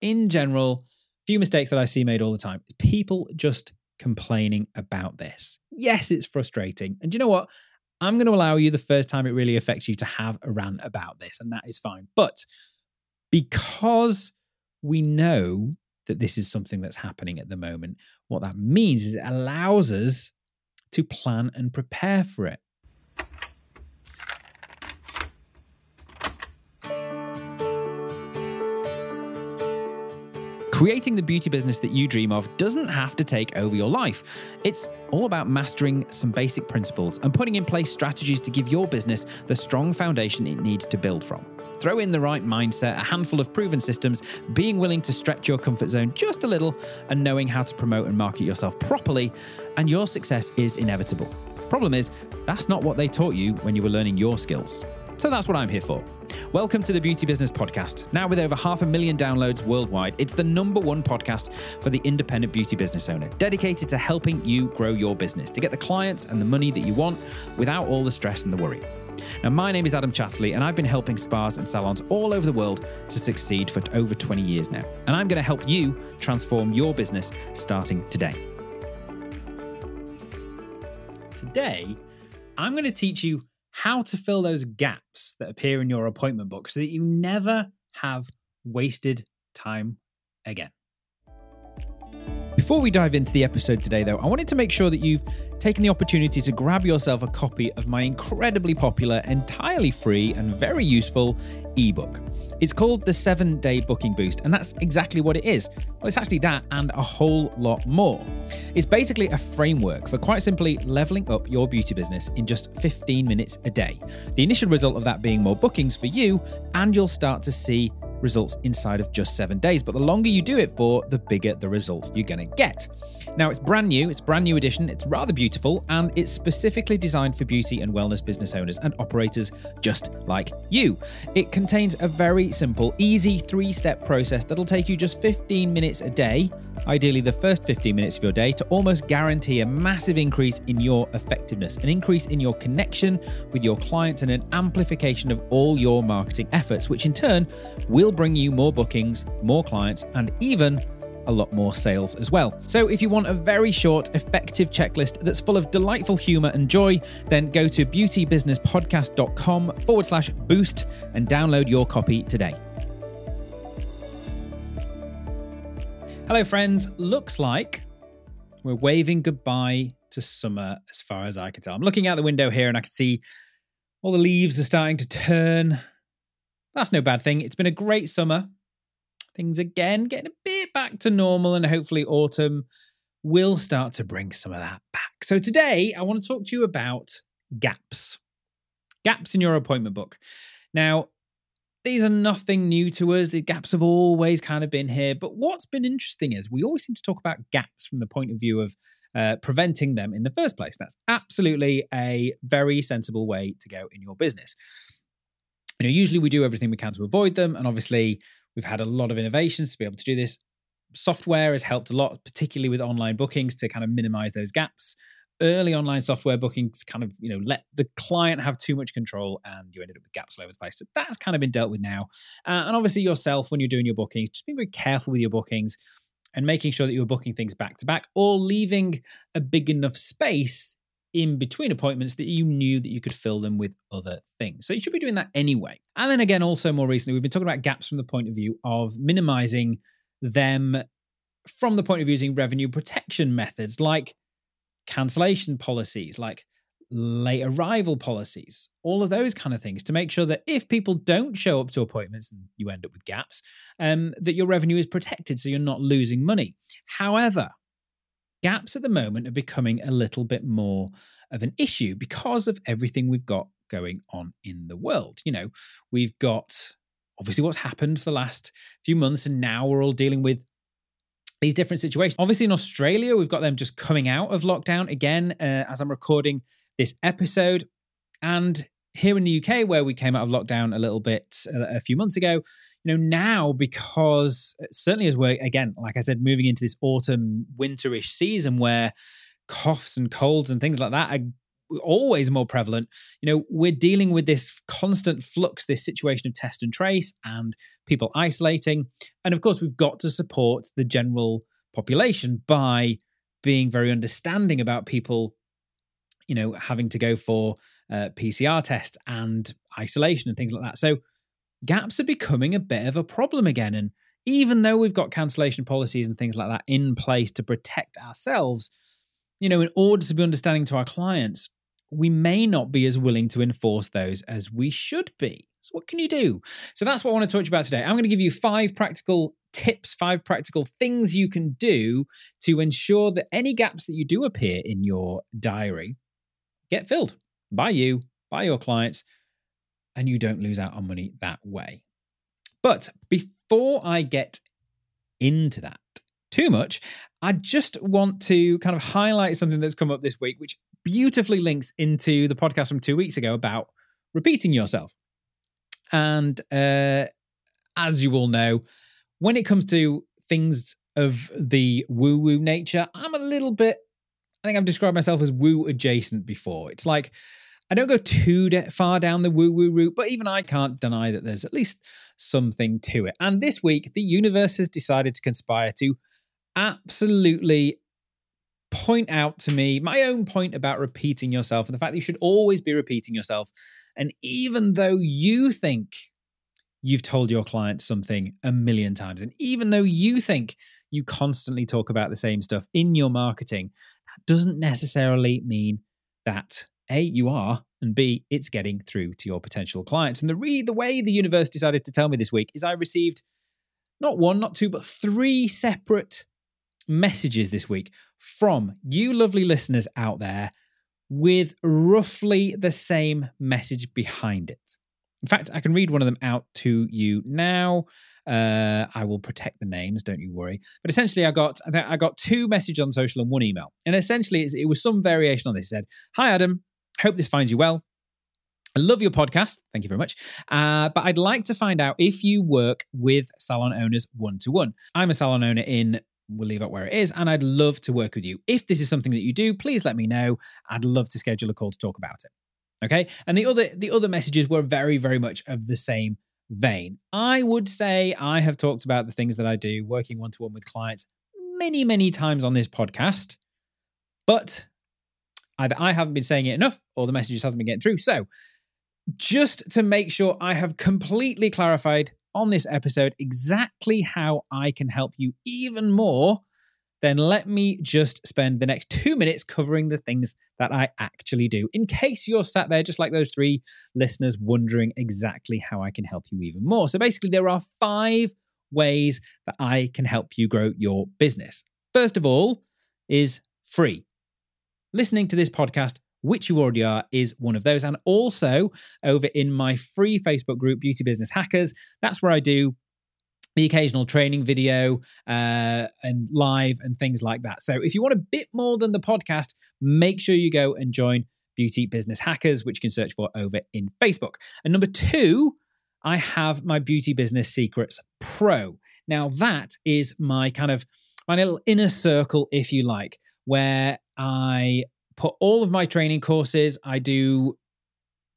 in general, few mistakes that I see made all the time. Is people just complaining about this. Yes, it's frustrating. And you know what? I'm going to allow you the first time it really affects you to have a rant about this, and that is fine. But because we know that this is something that's happening at the moment, what that means is it allows us to plan and prepare for it. Creating the beauty business that you dream of doesn't have to take over your life. It's all about mastering some basic principles and putting in place strategies to give your business the strong foundation it needs to build from. Throw in the right mindset, a handful of proven systems, being willing to stretch your comfort zone just a little, and knowing how to promote and market yourself properly, and your success is inevitable. Problem is, that's not what they taught you when you were learning your skills. So that's what I'm here for. Welcome to the Beauty Business Podcast. Now, with over half a million downloads worldwide, it's the number one podcast for the independent beauty business owner, dedicated to helping you grow your business to get the clients and the money that you want without all the stress and the worry. Now, my name is Adam Chatterley, and I've been helping spas and salons all over the world to succeed for over 20 years now. And I'm going to help you transform your business starting today. Today, I'm going to teach you how to fill those gaps that appear in your appointment book so that you never have wasted time again. Before we dive into the episode today, though, I wanted to make sure that you've taken the opportunity to grab yourself a copy of my incredibly popular, entirely free, and very useful ebook. It's called the Seven Day Booking Boost, and that's exactly what it is. Well, it's actually that and a whole lot more. It's basically a framework for quite simply leveling up your beauty business in just 15 minutes a day. The initial result of that being more bookings for you, and you'll start to see results inside of just seven days. But the longer you do it for, the bigger the results you're going to get. Now, it's brand new, it's brand new edition, it's rather beautiful, and it's specifically designed for beauty and wellness business owners and operators just like you. It contains a very simple, easy three step process that'll take you just 15 minutes a day, ideally the first 15 minutes of your day, to almost guarantee a massive increase in your effectiveness, an increase in your connection with your clients, and an amplification of all your marketing efforts, which in turn will bring you more bookings, more clients, and even a lot more sales as well. So, if you want a very short, effective checklist that's full of delightful humor and joy, then go to beautybusinesspodcast.com forward slash boost and download your copy today. Hello, friends. Looks like we're waving goodbye to summer as far as I can tell. I'm looking out the window here and I can see all the leaves are starting to turn. That's no bad thing. It's been a great summer things again getting a bit back to normal, and hopefully autumn will start to bring some of that back. So today I want to talk to you about gaps. Gaps in your appointment book. Now, these are nothing new to us. The gaps have always kind of been here. But what's been interesting is we always seem to talk about gaps from the point of view of uh, preventing them in the first place. That's absolutely a very sensible way to go in your business. You know, usually we do everything we can to avoid them. And obviously, We've had a lot of innovations to be able to do this. Software has helped a lot, particularly with online bookings, to kind of minimize those gaps. Early online software bookings kind of, you know, let the client have too much control and you ended up with gaps all over the place. So that's kind of been dealt with now. Uh, and obviously, yourself, when you're doing your bookings, just be very careful with your bookings and making sure that you're booking things back to back or leaving a big enough space in between appointments that you knew that you could fill them with other things. So you should be doing that anyway. And then again, also more recently, we've been talking about gaps from the point of view of minimizing them from the point of using revenue protection methods like cancellation policies, like late arrival policies, all of those kind of things to make sure that if people don't show up to appointments and you end up with gaps, um, that your revenue is protected so you're not losing money. However, gaps at the moment are becoming a little bit more of an issue because of everything we've got going on in the world. You know, we've got obviously what's happened for the last few months, and now we're all dealing with these different situations. Obviously, in Australia, we've got them just coming out of lockdown again uh, as I'm recording this episode. And here in the UK, where we came out of lockdown a little bit a, uh, a few months ago, you know, now because uh, certainly as we're again, like I said, moving into this autumn winterish season where coughs and colds and things like that are always more prevalent. You know, we're dealing with this constant flux, this situation of test and trace and people isolating. And of course, we've got to support the general population by being very understanding about people, you know, having to go for uh, PCR tests and isolation and things like that. So gaps are becoming a bit of a problem again. And even though we've got cancellation policies and things like that in place to protect ourselves, you know, in order to be understanding to our clients, we may not be as willing to enforce those as we should be. So, what can you do? So, that's what I want to talk to you about today. I'm going to give you five practical tips, five practical things you can do to ensure that any gaps that you do appear in your diary get filled by you, by your clients, and you don't lose out on money that way. But before I get into that too much, I just want to kind of highlight something that's come up this week, which beautifully links into the podcast from two weeks ago about repeating yourself. And uh, as you all know, when it comes to things of the woo woo nature, I'm a little bit, I think I've described myself as woo adjacent before. It's like, I don't go too far down the woo woo route, but even I can't deny that there's at least something to it. And this week, the universe has decided to conspire to absolutely point out to me my own point about repeating yourself and the fact that you should always be repeating yourself. And even though you think you've told your client something a million times, and even though you think you constantly talk about the same stuff in your marketing, that doesn't necessarily mean that A, you are, and B, it's getting through to your potential clients. And the re- the way the universe decided to tell me this week is I received not one, not two, but three separate messages this week from you lovely listeners out there with roughly the same message behind it. In fact, I can read one of them out to you now. Uh, I will protect the names, don't you worry. But essentially, I got I got two messages on social and one email, and essentially it was some variation on this. It said, "Hi Adam, hope this finds you well. I love your podcast. Thank you very much. Uh, but I'd like to find out if you work with salon owners one to one. I'm a salon owner in we'll leave it where it is. And I'd love to work with you. If this is something that you do, please let me know. I'd love to schedule a call to talk about it. Okay. And the other the other messages were very, very much of the same vein. I would say I have talked about the things that I do working one to one with clients many, many times on this podcast, but either I haven't been saying it enough or the messages hasn't been getting through. So, just to make sure I have completely clarified on this episode exactly how I can help you even more, then let me just spend the next two minutes covering the things that I actually do. In case you're sat there, just like those three listeners, wondering exactly how I can help you even more. So basically, there are five ways that I can help you grow your business. First of all, is free. Listening to this podcast which you already are, is one of those. And also over in my free Facebook group, Beauty Business Hackers, that's where I do the occasional training video uh, and live and things like that. So if you want a bit more than the podcast, make sure you go and join Beauty Business Hackers, which you can search for over in Facebook. And number two, I have my Beauty Business Secrets Pro. Now, that is my kind of my little inner circle, if you like, where I put all of my training courses. I do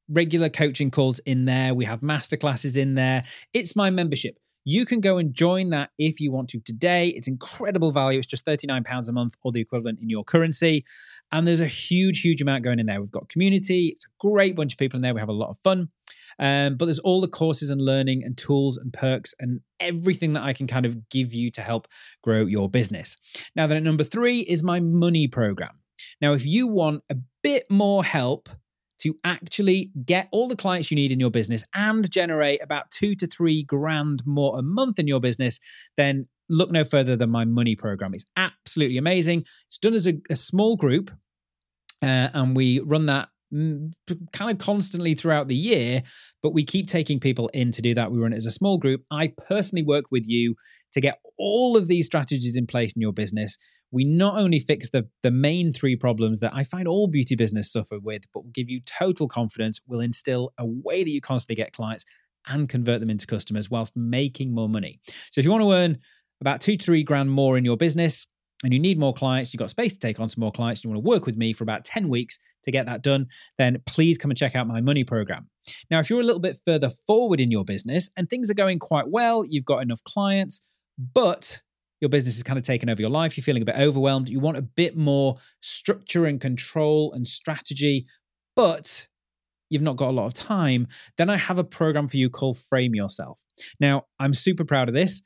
regular coaching calls in there. We have masterclasses in there. It's my membership. You can go and join that if you want to today. It's incredible value. It's just £39 a month or the equivalent in your currency. And there's a huge, huge amount going in there. We've got community. It's a great bunch of people in there. We have a lot of fun. Um, but there's all the courses and learning and tools and perks and everything that I can kind of give you to help grow your business. Now, then at number three is my money program. Now, if you want a bit more help to actually get all the clients you need in your business and generate about two to three grand more a month in your business, then look no further than my money program. It's absolutely amazing. It's done as a, a small group, uh, and we run that kind of constantly throughout the year, but we keep taking people in to do that. We run it as a small group. I personally work with you to get all of these strategies in place in your business we not only fix the, the main three problems that I find all beauty business suffer with, but will give you total confidence, will instill a way that you constantly get clients and convert them into customers whilst making more money. So if you want to earn about two to three grand more in your business, and you need more clients, you've got space to take on some more clients, you want to work with me for about 10 weeks to get that done, then please come and check out my money program. Now, if you're a little bit further forward in your business and things are going quite well, you've got enough clients, but your business is kind of taken over your life, you're feeling a bit overwhelmed, you want a bit more structure and control and strategy, but you've not got a lot of time, then I have a program for you called Frame Yourself. Now, I'm super proud of this.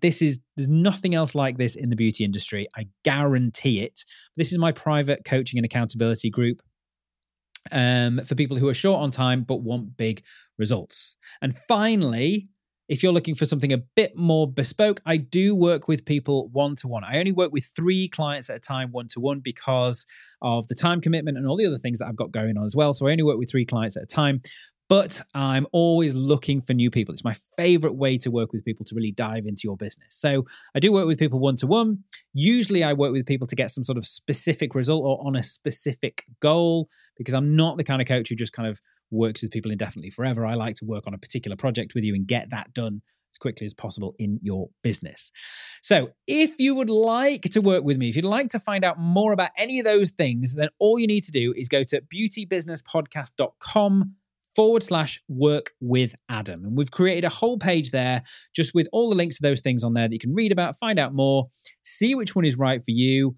This is there's nothing else like this in the beauty industry. I guarantee it. This is my private coaching and accountability group um, for people who are short on time but want big results. And finally, if you're looking for something a bit more bespoke, I do work with people one to one. I only work with three clients at a time, one to one, because of the time commitment and all the other things that I've got going on as well. So I only work with three clients at a time. But I'm always looking for new people. It's my favorite way to work with people to really dive into your business. So I do work with people one to one. Usually I work with people to get some sort of specific result or on a specific goal because I'm not the kind of coach who just kind of works with people indefinitely forever. I like to work on a particular project with you and get that done as quickly as possible in your business. So, if you would like to work with me, if you'd like to find out more about any of those things, then all you need to do is go to beautybusinesspodcast.com forward slash work with Adam. And we've created a whole page there just with all the links to those things on there that you can read about, find out more, see which one is right for you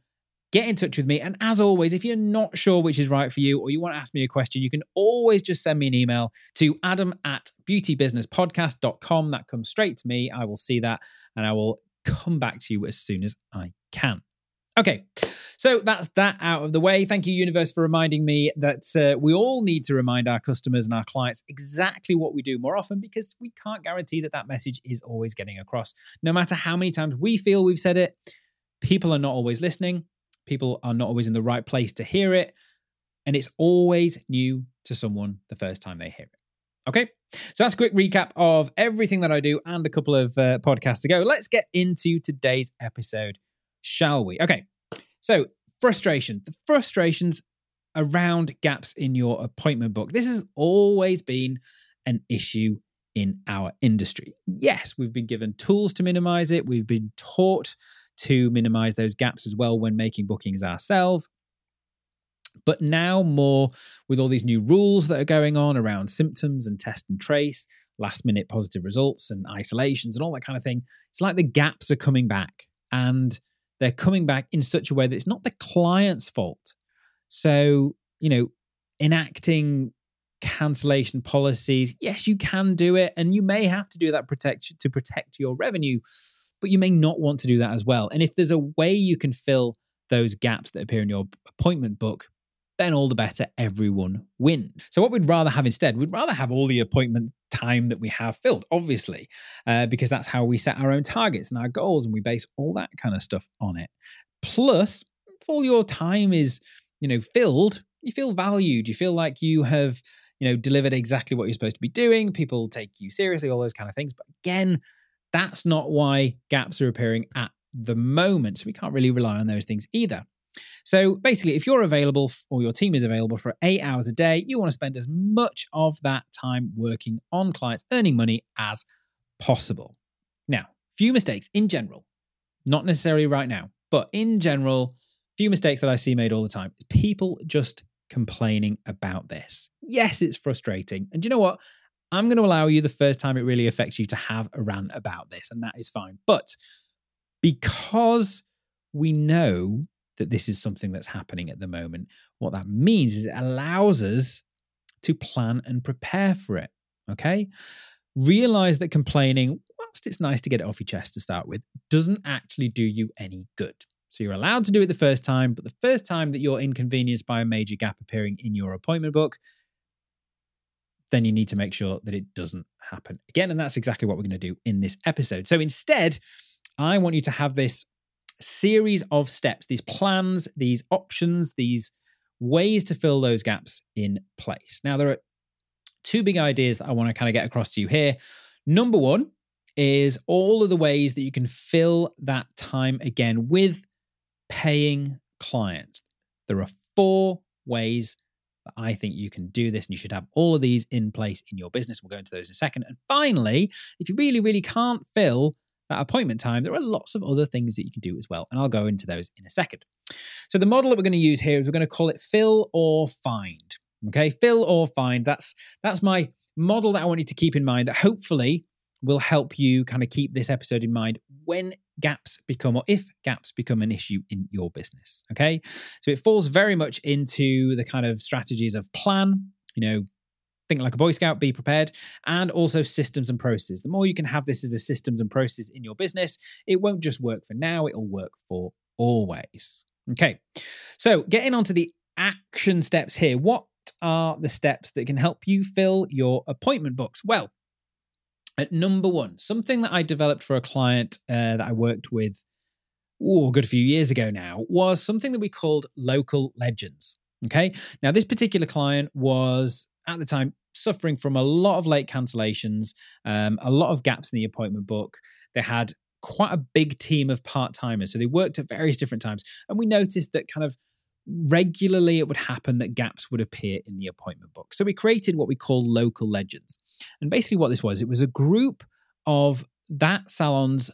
get in touch with me. And as always, if you're not sure which is right for you or you want to ask me a question, you can always just send me an email to adam at beautybusinesspodcast.com. That comes straight to me. I will see that and I will come back to you as soon as I can. Okay, so that's that out of the way. Thank you, Universe, for reminding me that uh, we all need to remind our customers and our clients exactly what we do more often because we can't guarantee that that message is always getting across. No matter how many times we feel we've said it, people are not always listening people are not always in the right place to hear it. And it's always new to someone the first time they hear it. Okay. So that's a quick recap of everything that I do and a couple of uh, podcasts to go. Let's get into today's episode, shall we? Okay. So, frustration, the frustrations around gaps in your appointment book. This has always been an issue in our industry. Yes, we've been given tools to minimize it, we've been taught to minimize those gaps as well when making bookings ourselves. But now, more with all these new rules that are going on around symptoms and test and trace, last minute positive results and isolations and all that kind of thing, it's like the gaps are coming back and they're coming back in such a way that it's not the client's fault. So, you know, enacting cancellation policies, yes, you can do it and you may have to do that protect to protect your revenue but you may not want to do that as well. And if there's a way you can fill those gaps that appear in your appointment book, then all the better, everyone wins. So, what we'd rather have instead, we'd rather have all the appointment time that we have filled, obviously, uh, because that's how we set our own targets and our goals, and we base all that kind of stuff on it. Plus, if all your time is, you know, filled, you feel valued, you feel like you have, you know, delivered exactly what you're supposed to be doing. People take you seriously, all those kind of things. But again, that's not why gaps are appearing at the moment. So we can't really rely on those things either. So basically, if you're available or your team is available for eight hours a day, you want to spend as much of that time working on clients, earning money as possible. Now, few mistakes in general, not necessarily right now, but in general, few mistakes that I see made all the time. People just complaining about this. Yes, it's frustrating. And you know what? I'm going to allow you the first time it really affects you to have a rant about this, and that is fine. But because we know that this is something that's happening at the moment, what that means is it allows us to plan and prepare for it. Okay. Realize that complaining, whilst it's nice to get it off your chest to start with, doesn't actually do you any good. So you're allowed to do it the first time, but the first time that you're inconvenienced by a major gap appearing in your appointment book, then you need to make sure that it doesn't happen again. And that's exactly what we're going to do in this episode. So instead, I want you to have this series of steps, these plans, these options, these ways to fill those gaps in place. Now, there are two big ideas that I want to kind of get across to you here. Number one is all of the ways that you can fill that time again with paying clients. There are four ways but I think you can do this and you should have all of these in place in your business. We'll go into those in a second. And finally, if you really, really can't fill that appointment time, there are lots of other things that you can do as well. And I'll go into those in a second. So the model that we're going to use here is we're going to call it fill or find. Okay, fill or find. That's that's my model that I want you to keep in mind that hopefully will help you kind of keep this episode in mind when gaps become or if gaps become an issue in your business. Okay. So it falls very much into the kind of strategies of plan, you know, think like a Boy Scout, be prepared, and also systems and processes. The more you can have this as a systems and process in your business, it won't just work for now, it'll work for always. Okay. So getting onto the action steps here. What are the steps that can help you fill your appointment books? Well, at number one, something that I developed for a client uh, that I worked with oh, a good few years ago now was something that we called local legends. Okay. Now, this particular client was at the time suffering from a lot of late cancellations, um, a lot of gaps in the appointment book. They had quite a big team of part timers. So they worked at various different times. And we noticed that kind of regularly it would happen that gaps would appear in the appointment book. So we created what we call local legends. And basically, what this was, it was a group of that salon's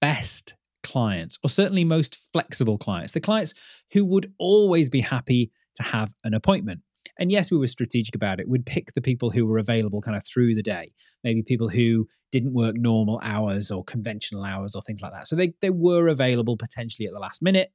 best clients, or certainly most flexible clients, the clients who would always be happy to have an appointment. And yes, we were strategic about it. We'd pick the people who were available kind of through the day, maybe people who didn't work normal hours or conventional hours or things like that. So they, they were available potentially at the last minute.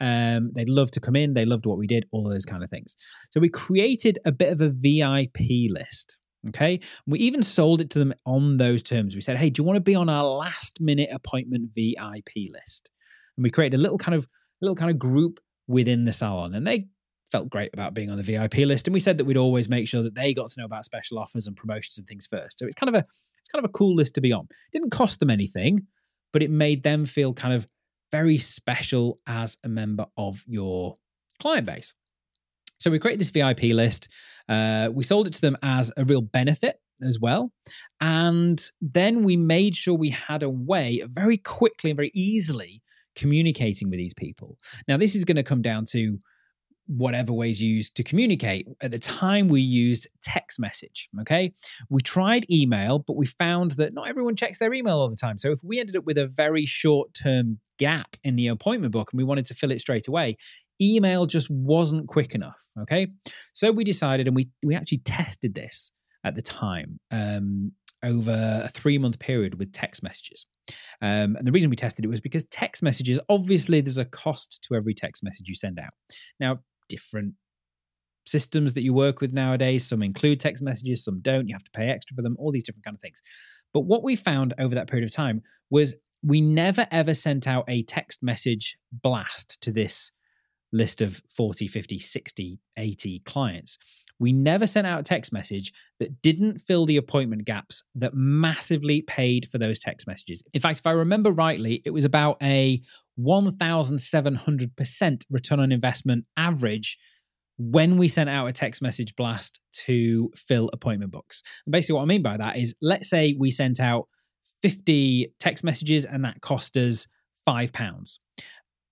Um, they'd love to come in. They loved what we did, all of those kind of things. So we created a bit of a VIP list. Okay. We even sold it to them on those terms. We said, hey, do you want to be on our last minute appointment VIP list? And we created a little kind of little kind of group within the salon. And they felt great about being on the VIP list. And we said that we'd always make sure that they got to know about special offers and promotions and things first. So it's kind of a it's kind of a cool list to be on. It didn't cost them anything, but it made them feel kind of very special as a member of your client base. So we created this VIP list. Uh, we sold it to them as a real benefit as well. And then we made sure we had a way very quickly and very easily communicating with these people. Now, this is going to come down to whatever ways used to communicate. At the time, we used text message. Okay. We tried email, but we found that not everyone checks their email all the time. So if we ended up with a very short term gap in the appointment book and we wanted to fill it straight away, email just wasn't quick enough. Okay. So we decided, and we, we actually tested this at the time. Um, over a three month period with text messages. Um, and the reason we tested it was because text messages, obviously, there's a cost to every text message you send out. Now, different systems that you work with nowadays. Some include text messages, some don't. You have to pay extra for them, all these different kind of things. But what we found over that period of time was we never ever sent out a text message blast to this list of 40, 50, 60, 80 clients. We never sent out a text message that didn't fill the appointment gaps that massively paid for those text messages. In fact, if I remember rightly, it was about a 1,700% return on investment average when we sent out a text message blast to fill appointment books. And basically, what I mean by that is let's say we sent out 50 text messages and that cost us five pounds.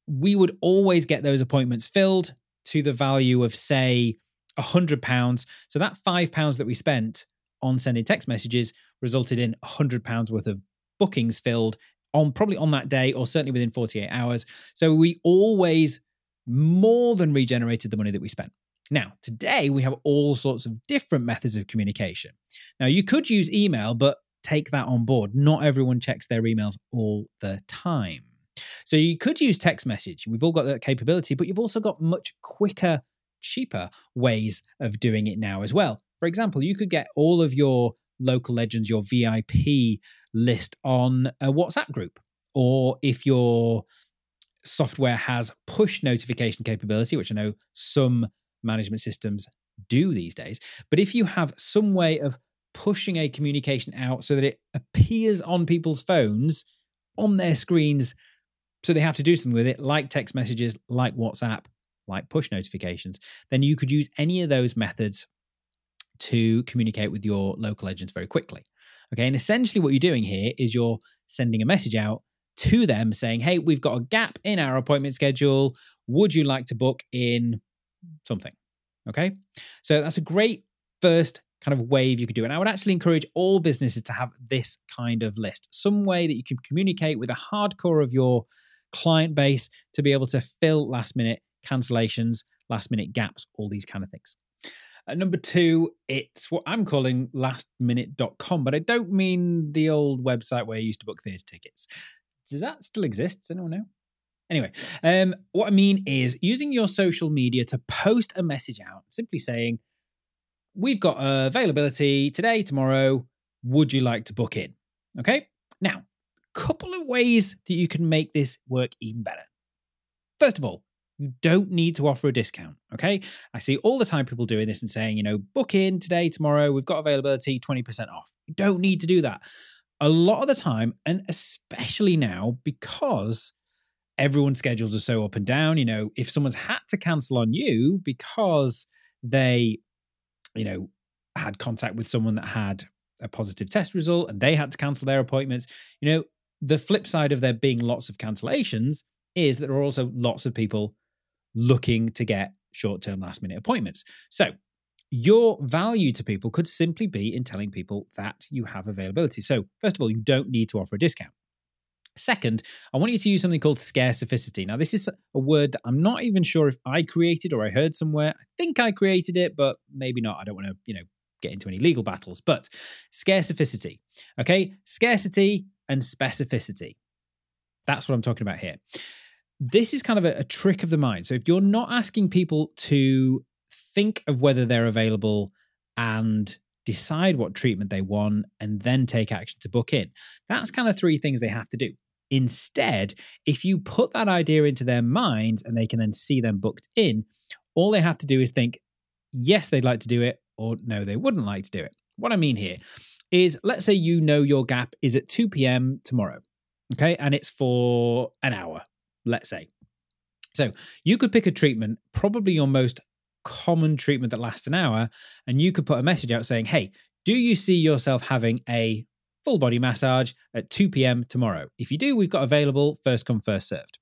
We would always get those appointments filled to the value of, say, a hundred pounds. So that five pounds that we spent on sending text messages resulted in a hundred pounds worth of bookings filled on probably on that day or certainly within 48 hours. So we always more than regenerated the money that we spent. Now, today we have all sorts of different methods of communication. Now, you could use email, but take that on board. Not everyone checks their emails all the time. So you could use text message. We've all got that capability, but you've also got much quicker cheaper ways of doing it now as well. For example, you could get all of your local legends, your VIP list on a WhatsApp group. Or if your software has push notification capability, which I know some management systems do these days, but if you have some way of pushing a communication out so that it appears on people's phones on their screens so they have to do something with it like text messages like whatsapp like push notifications, then you could use any of those methods to communicate with your local legends very quickly. Okay. And essentially, what you're doing here is you're sending a message out to them saying, Hey, we've got a gap in our appointment schedule. Would you like to book in something? Okay. So that's a great first kind of wave you could do. And I would actually encourage all businesses to have this kind of list, some way that you can communicate with a hardcore of your client base to be able to fill last minute cancellations, last minute gaps, all these kind of things. At number two, it's what I'm calling lastminute.com, but I don't mean the old website where you used to book theatre tickets. Does that still exist? Does anyone know? Anyway, um, what I mean is using your social media to post a message out, simply saying, We've got availability today, tomorrow. Would you like to book in? Okay. Now, a couple of ways that you can make this work even better. First of all, you don't need to offer a discount. Okay. I see all the time people doing this and saying, you know, book in today, tomorrow, we've got availability 20% off. You don't need to do that. A lot of the time, and especially now, because everyone's schedules are so up and down, you know, if someone's had to cancel on you because they, you know, had contact with someone that had a positive test result and they had to cancel their appointments, you know, the flip side of there being lots of cancellations is that there are also lots of people looking to get short term last minute appointments. So, your value to people could simply be in telling people that you have availability. So, first of all, you don't need to offer a discount. Second, I want you to use something called scarcificity. Now, this is a word that I'm not even sure if I created or I heard somewhere. I think I created it, but maybe not. I don't want to, you know, get into any legal battles. But scarcificity, okay? Scarcity and specificity. That's what I'm talking about here this is kind of a, a trick of the mind. So if you're not asking people to think of whether they're available and decide what treatment they want and then take action to book in, that's kind of three things they have to do. Instead, if you put that idea into their minds and they can then see them booked in, all they have to do is think, yes, they'd like to do it, or no, they wouldn't like to do it. What I mean here is let's say you know your gap is at 2 p.m. tomorrow, okay, and it's for an hour let's say. So you could pick a treatment, probably your most common treatment that lasts an hour, and you could put a message out saying, Hey, do you see yourself having a full body massage at 2 p.m. tomorrow? If you do, we've got available first come, first served.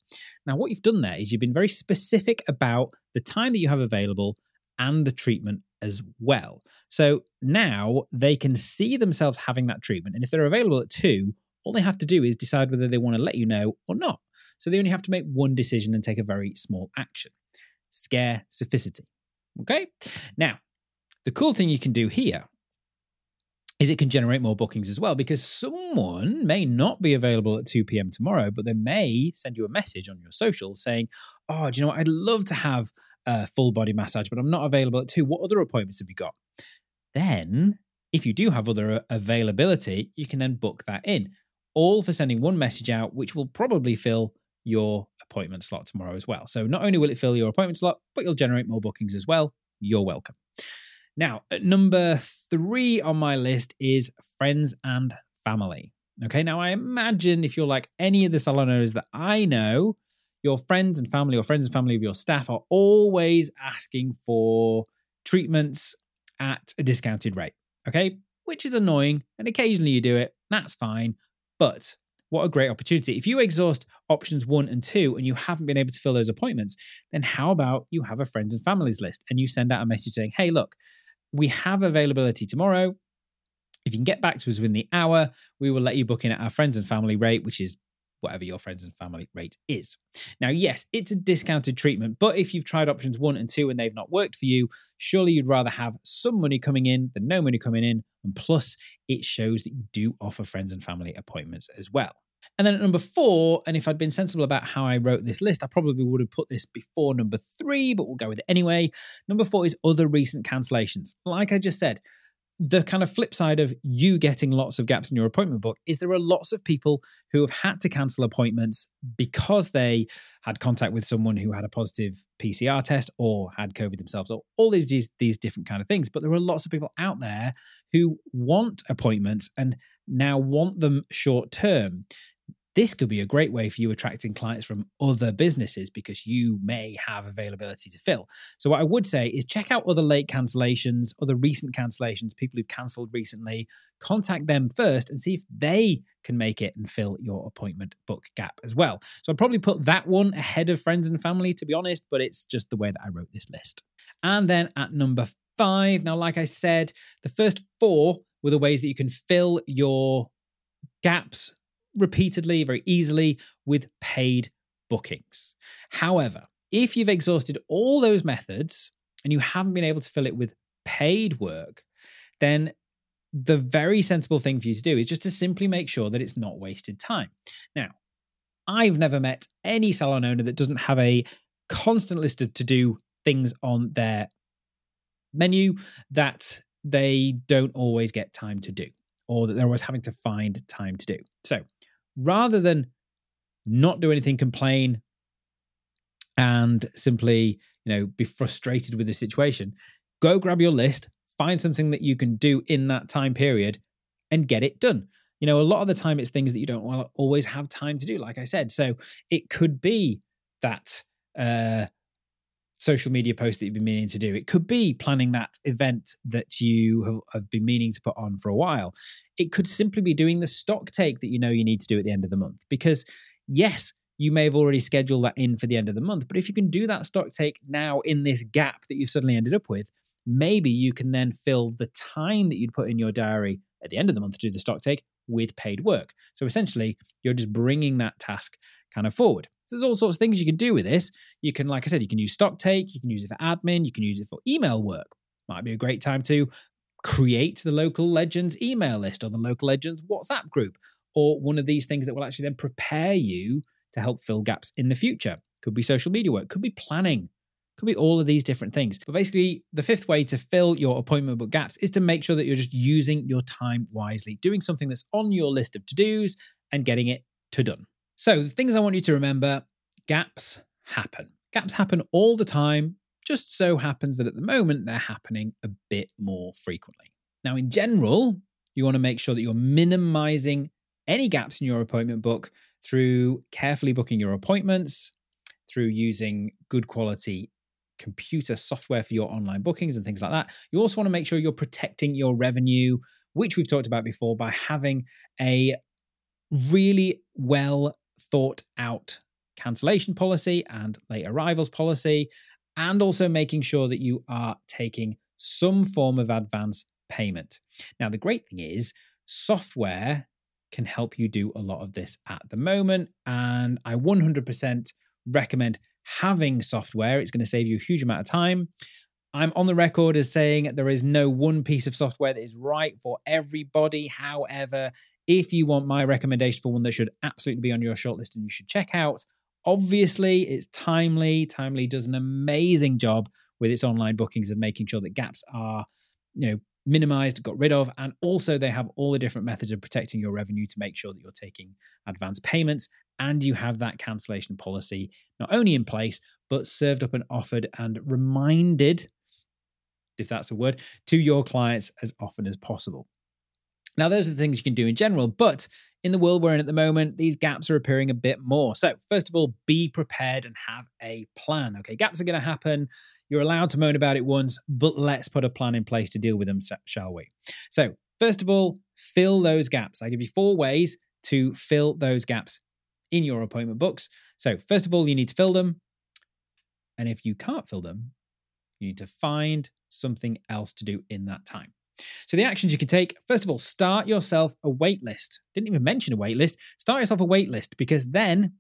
Now, what you've done there is you've been very specific about the time that you have available and the treatment as well. So now they can see themselves having that treatment. And if they're available at 2, all they have to do is decide whether they want to let you know or not. So they only have to make one decision and take a very small action. Scarcificity. Okay? Now, the cool thing you can do here is it can generate more bookings as well because someone may not be available at 2 p.m. tomorrow, but they may send you a message on your social saying, Oh, do you know what? I'd love to have a full body massage, but I'm not available at 2. What other appointments have you got? Then, if you do have other availability, you can then book that in all for sending one message out, which will probably fill your appointment slot tomorrow as well. So not only will it fill your appointment slot, but you'll generate more bookings as well. You're welcome. Now, at number three on my list is friends and family. Okay, now I imagine if you're like any of the salon owners that I know, your friends and family or friends and family of your staff are always asking for treatments at a discounted rate. Okay, which is annoying. And occasionally you do it, that's fine. But what a great opportunity. If you exhaust options one and two and you haven't been able to fill those appointments, then how about you have a friends and families list and you send out a message saying, hey, look, we have availability tomorrow. If you can get back to us within the hour, we will let you book in at our friends and family rate, which is whatever your friends and family rate is. Now, yes, it's a discounted treatment, but if you've tried options one and two and they've not worked for you, surely you'd rather have some money coming in than no money coming in. And plus, it shows that you do offer friends and family appointments as well. And then at number four, and if I'd been sensible about how I wrote this list, I probably would have put this before number three, but we'll go with it anyway. Number four is other recent cancellations. Like I just said, the kind of flip side of you getting lots of gaps in your appointment book is there are lots of people who have had to cancel appointments because they had contact with someone who had a positive PCR test or had COVID themselves, or all these, these, these different kind of things. But there are lots of people out there who want appointments and now want them short term this could be a great way for you attracting clients from other businesses because you may have availability to fill. So, what I would say is check out other late cancellations, other recent cancellations, people who've cancelled recently. Contact them first and see if they can make it and fill your appointment book gap as well. So, I'd probably put that one ahead of friends and family, to be honest, but it's just the way that I wrote this list. And then at number five. Now, like I said, the first four were the ways that you can fill your gaps repeatedly, very easily with paid bookings. However, if you've exhausted all those methods and you haven't been able to fill it with paid work, then the very sensible thing for you to do is just to simply make sure that it's not wasted time. Now, I've never met any salon owner that doesn't have a constant list of to do things on their menu that they don't always get time to do or that they're always having to find time to do. So rather than not do anything, complain, and simply, you know, be frustrated with the situation, go grab your list, find something that you can do in that time period and get it done. You know, a lot of the time it's things that you don't always have time to do, like I said. So it could be that uh, social media post that you've been meaning to do. It could be planning that event that you have been meaning to put on for a while. It could simply be doing the stock take that you know you need to do at the end of the month. Because, yes, you may have already scheduled that in for the end of the month, but if you can do that stock take now in this gap that you've suddenly ended up with, maybe you can then fill the time that you'd put in your diary at the end of the month to do the stock take with paid work. So essentially, you're just bringing that task kind of forward. So there's all sorts of things you can do with this. You can, like I said, you can use stock take, you can use it for admin, you can use it for email work. Might be a great time to create the local legends email list or the local legends WhatsApp group or one of these things that will actually then prepare you to help fill gaps in the future. Could be social media work, could be planning, could be all of these different things. But basically, the fifth way to fill your appointment book gaps is to make sure that you're just using your time wisely, doing something that's on your list of to dos and getting it to done. So, the things I want you to remember gaps happen. Gaps happen all the time. Just so happens that at the moment they're happening a bit more frequently. Now, in general, you want to make sure that you're minimizing any gaps in your appointment book through carefully booking your appointments, through using good quality computer software for your online bookings and things like that. You also want to make sure you're protecting your revenue, which we've talked about before, by having a really well thought out cancellation policy and late arrivals policy, and also making sure that you are taking some form of advance payment. Now, the great thing is, software can help you do a lot of this at the moment. And I 100% recommend having software. It's going to save you a huge amount of time. I'm on the record as saying there is no one piece of software that is right for everybody. However, if you want my recommendation for one that should absolutely be on your shortlist and you should check out, obviously it's Timely. Timely does an amazing job with its online bookings of making sure that gaps are, you know, minimized, got rid of, and also they have all the different methods of protecting your revenue to make sure that you're taking advance payments and you have that cancellation policy not only in place, but served up and offered and reminded, if that's a word, to your clients as often as possible. Now, those are the things you can do in general, but in the world we're in at the moment, these gaps are appearing a bit more. So, first of all, be prepared and have a plan. Okay, gaps are going to happen. You're allowed to moan about it once, but let's put a plan in place to deal with them, shall we? So, first of all, fill those gaps. I give you four ways to fill those gaps in your appointment books. So, first of all, you need to fill them. And if you can't fill them, you need to find something else to do in that time. So the actions you can take, first of all, start yourself a wait list. Didn't even mention a wait list. Start yourself a wait list because then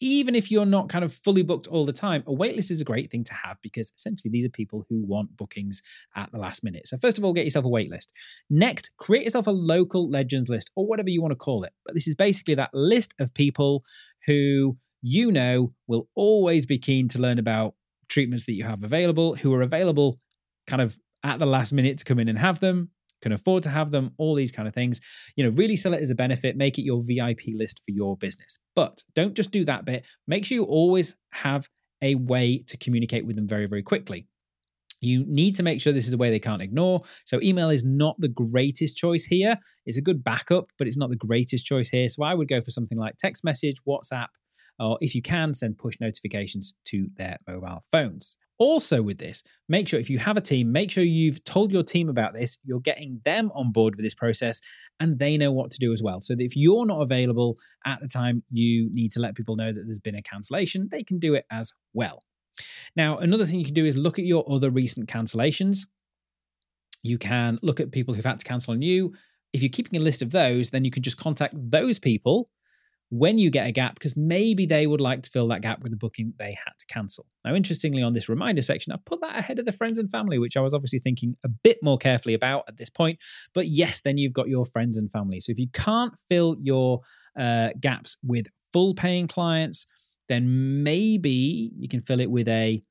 even if you're not kind of fully booked all the time, a waitlist is a great thing to have because essentially these are people who want bookings at the last minute. So, first of all, get yourself a waitlist. Next, create yourself a local legends list or whatever you want to call it. But this is basically that list of people who you know will always be keen to learn about treatments that you have available, who are available kind of at the last minute to come in and have them, can afford to have them, all these kind of things. You know, really sell it as a benefit, make it your VIP list for your business. But don't just do that bit. Make sure you always have a way to communicate with them very, very quickly. You need to make sure this is a way they can't ignore. So, email is not the greatest choice here. It's a good backup, but it's not the greatest choice here. So, I would go for something like text message, WhatsApp, or if you can, send push notifications to their mobile phones. Also, with this, make sure if you have a team, make sure you've told your team about this, you're getting them on board with this process, and they know what to do as well. So that if you're not available at the time you need to let people know that there's been a cancellation, they can do it as well. Now, another thing you can do is look at your other recent cancellations You can look at people who've had to cancel on you. If you're keeping a list of those, then you can just contact those people when you get a gap because maybe they would like to fill that gap with a booking they had to cancel. Now, interestingly, on this reminder section, I've put that ahead of the friends and family, which I was obviously thinking a bit more carefully about at this point. But yes, then you've got your friends and family. So if you can't fill your uh, gaps with full paying clients, then maybe you can fill it with a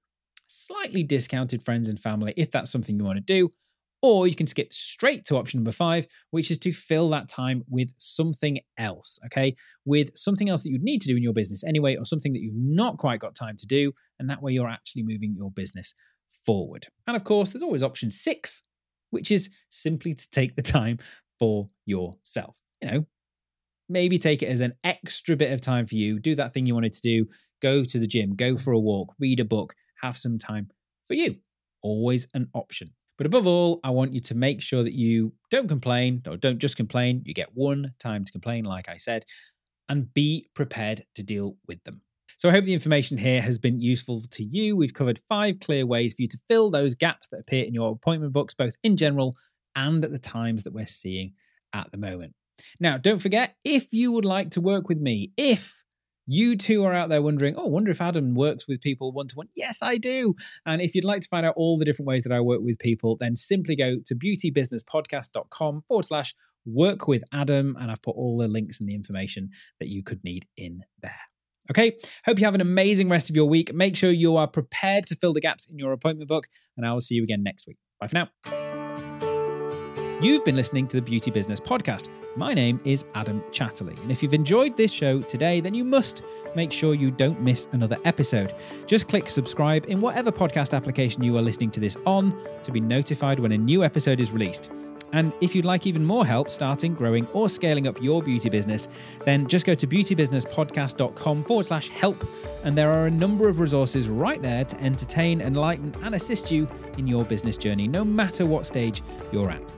slightly discounted friends and family if that's something you want to do. Or you can skip straight to option number five, which is to fill that time with something else, okay? With something else that you'd need to do in your business anyway, or something that you've not quite got time to do. And that way you're actually moving your business forward. And of course, there's always option six, which is simply to take the time for yourself. You know, maybe take it as an extra bit of time for you. Do that thing you wanted to do, go to the gym, go for a walk, read a book, have some time for you. Always an option. But above all, I want you to make sure that you don't complain, or don't just complain. You get one time to complain, like I said, and be prepared to deal with them. So I hope the information here has been useful to you. We've covered five clear ways for you to fill those gaps that appear in your appointment books, both in general and at the times that we're seeing at the moment. Now, don't forget, if you would like to work with me, if you too are out there wondering, oh, I wonder if Adam works with people one to one. Yes, I do. And if you'd like to find out all the different ways that I work with people, then simply go to beautybusinesspodcast.com forward slash work with Adam. And I've put all the links and the information that you could need in there. Okay, hope you have an amazing rest of your week. Make sure you are prepared to fill the gaps in your appointment book, and I will see you again next week. Bye for now. You've been listening to the Beauty Business Podcast. My name is Adam Chatterley, and if you've enjoyed this show today, then you must make sure you don't miss another episode. Just click subscribe in whatever podcast application you are listening to this on to be notified when a new episode is released. And if you'd like even more help starting, growing, or scaling up your beauty business, then just go to beautybusinesspodcast.com forward slash help. And there are a number of resources right there to entertain, enlighten, and assist you in your business journey, no matter what stage you're at.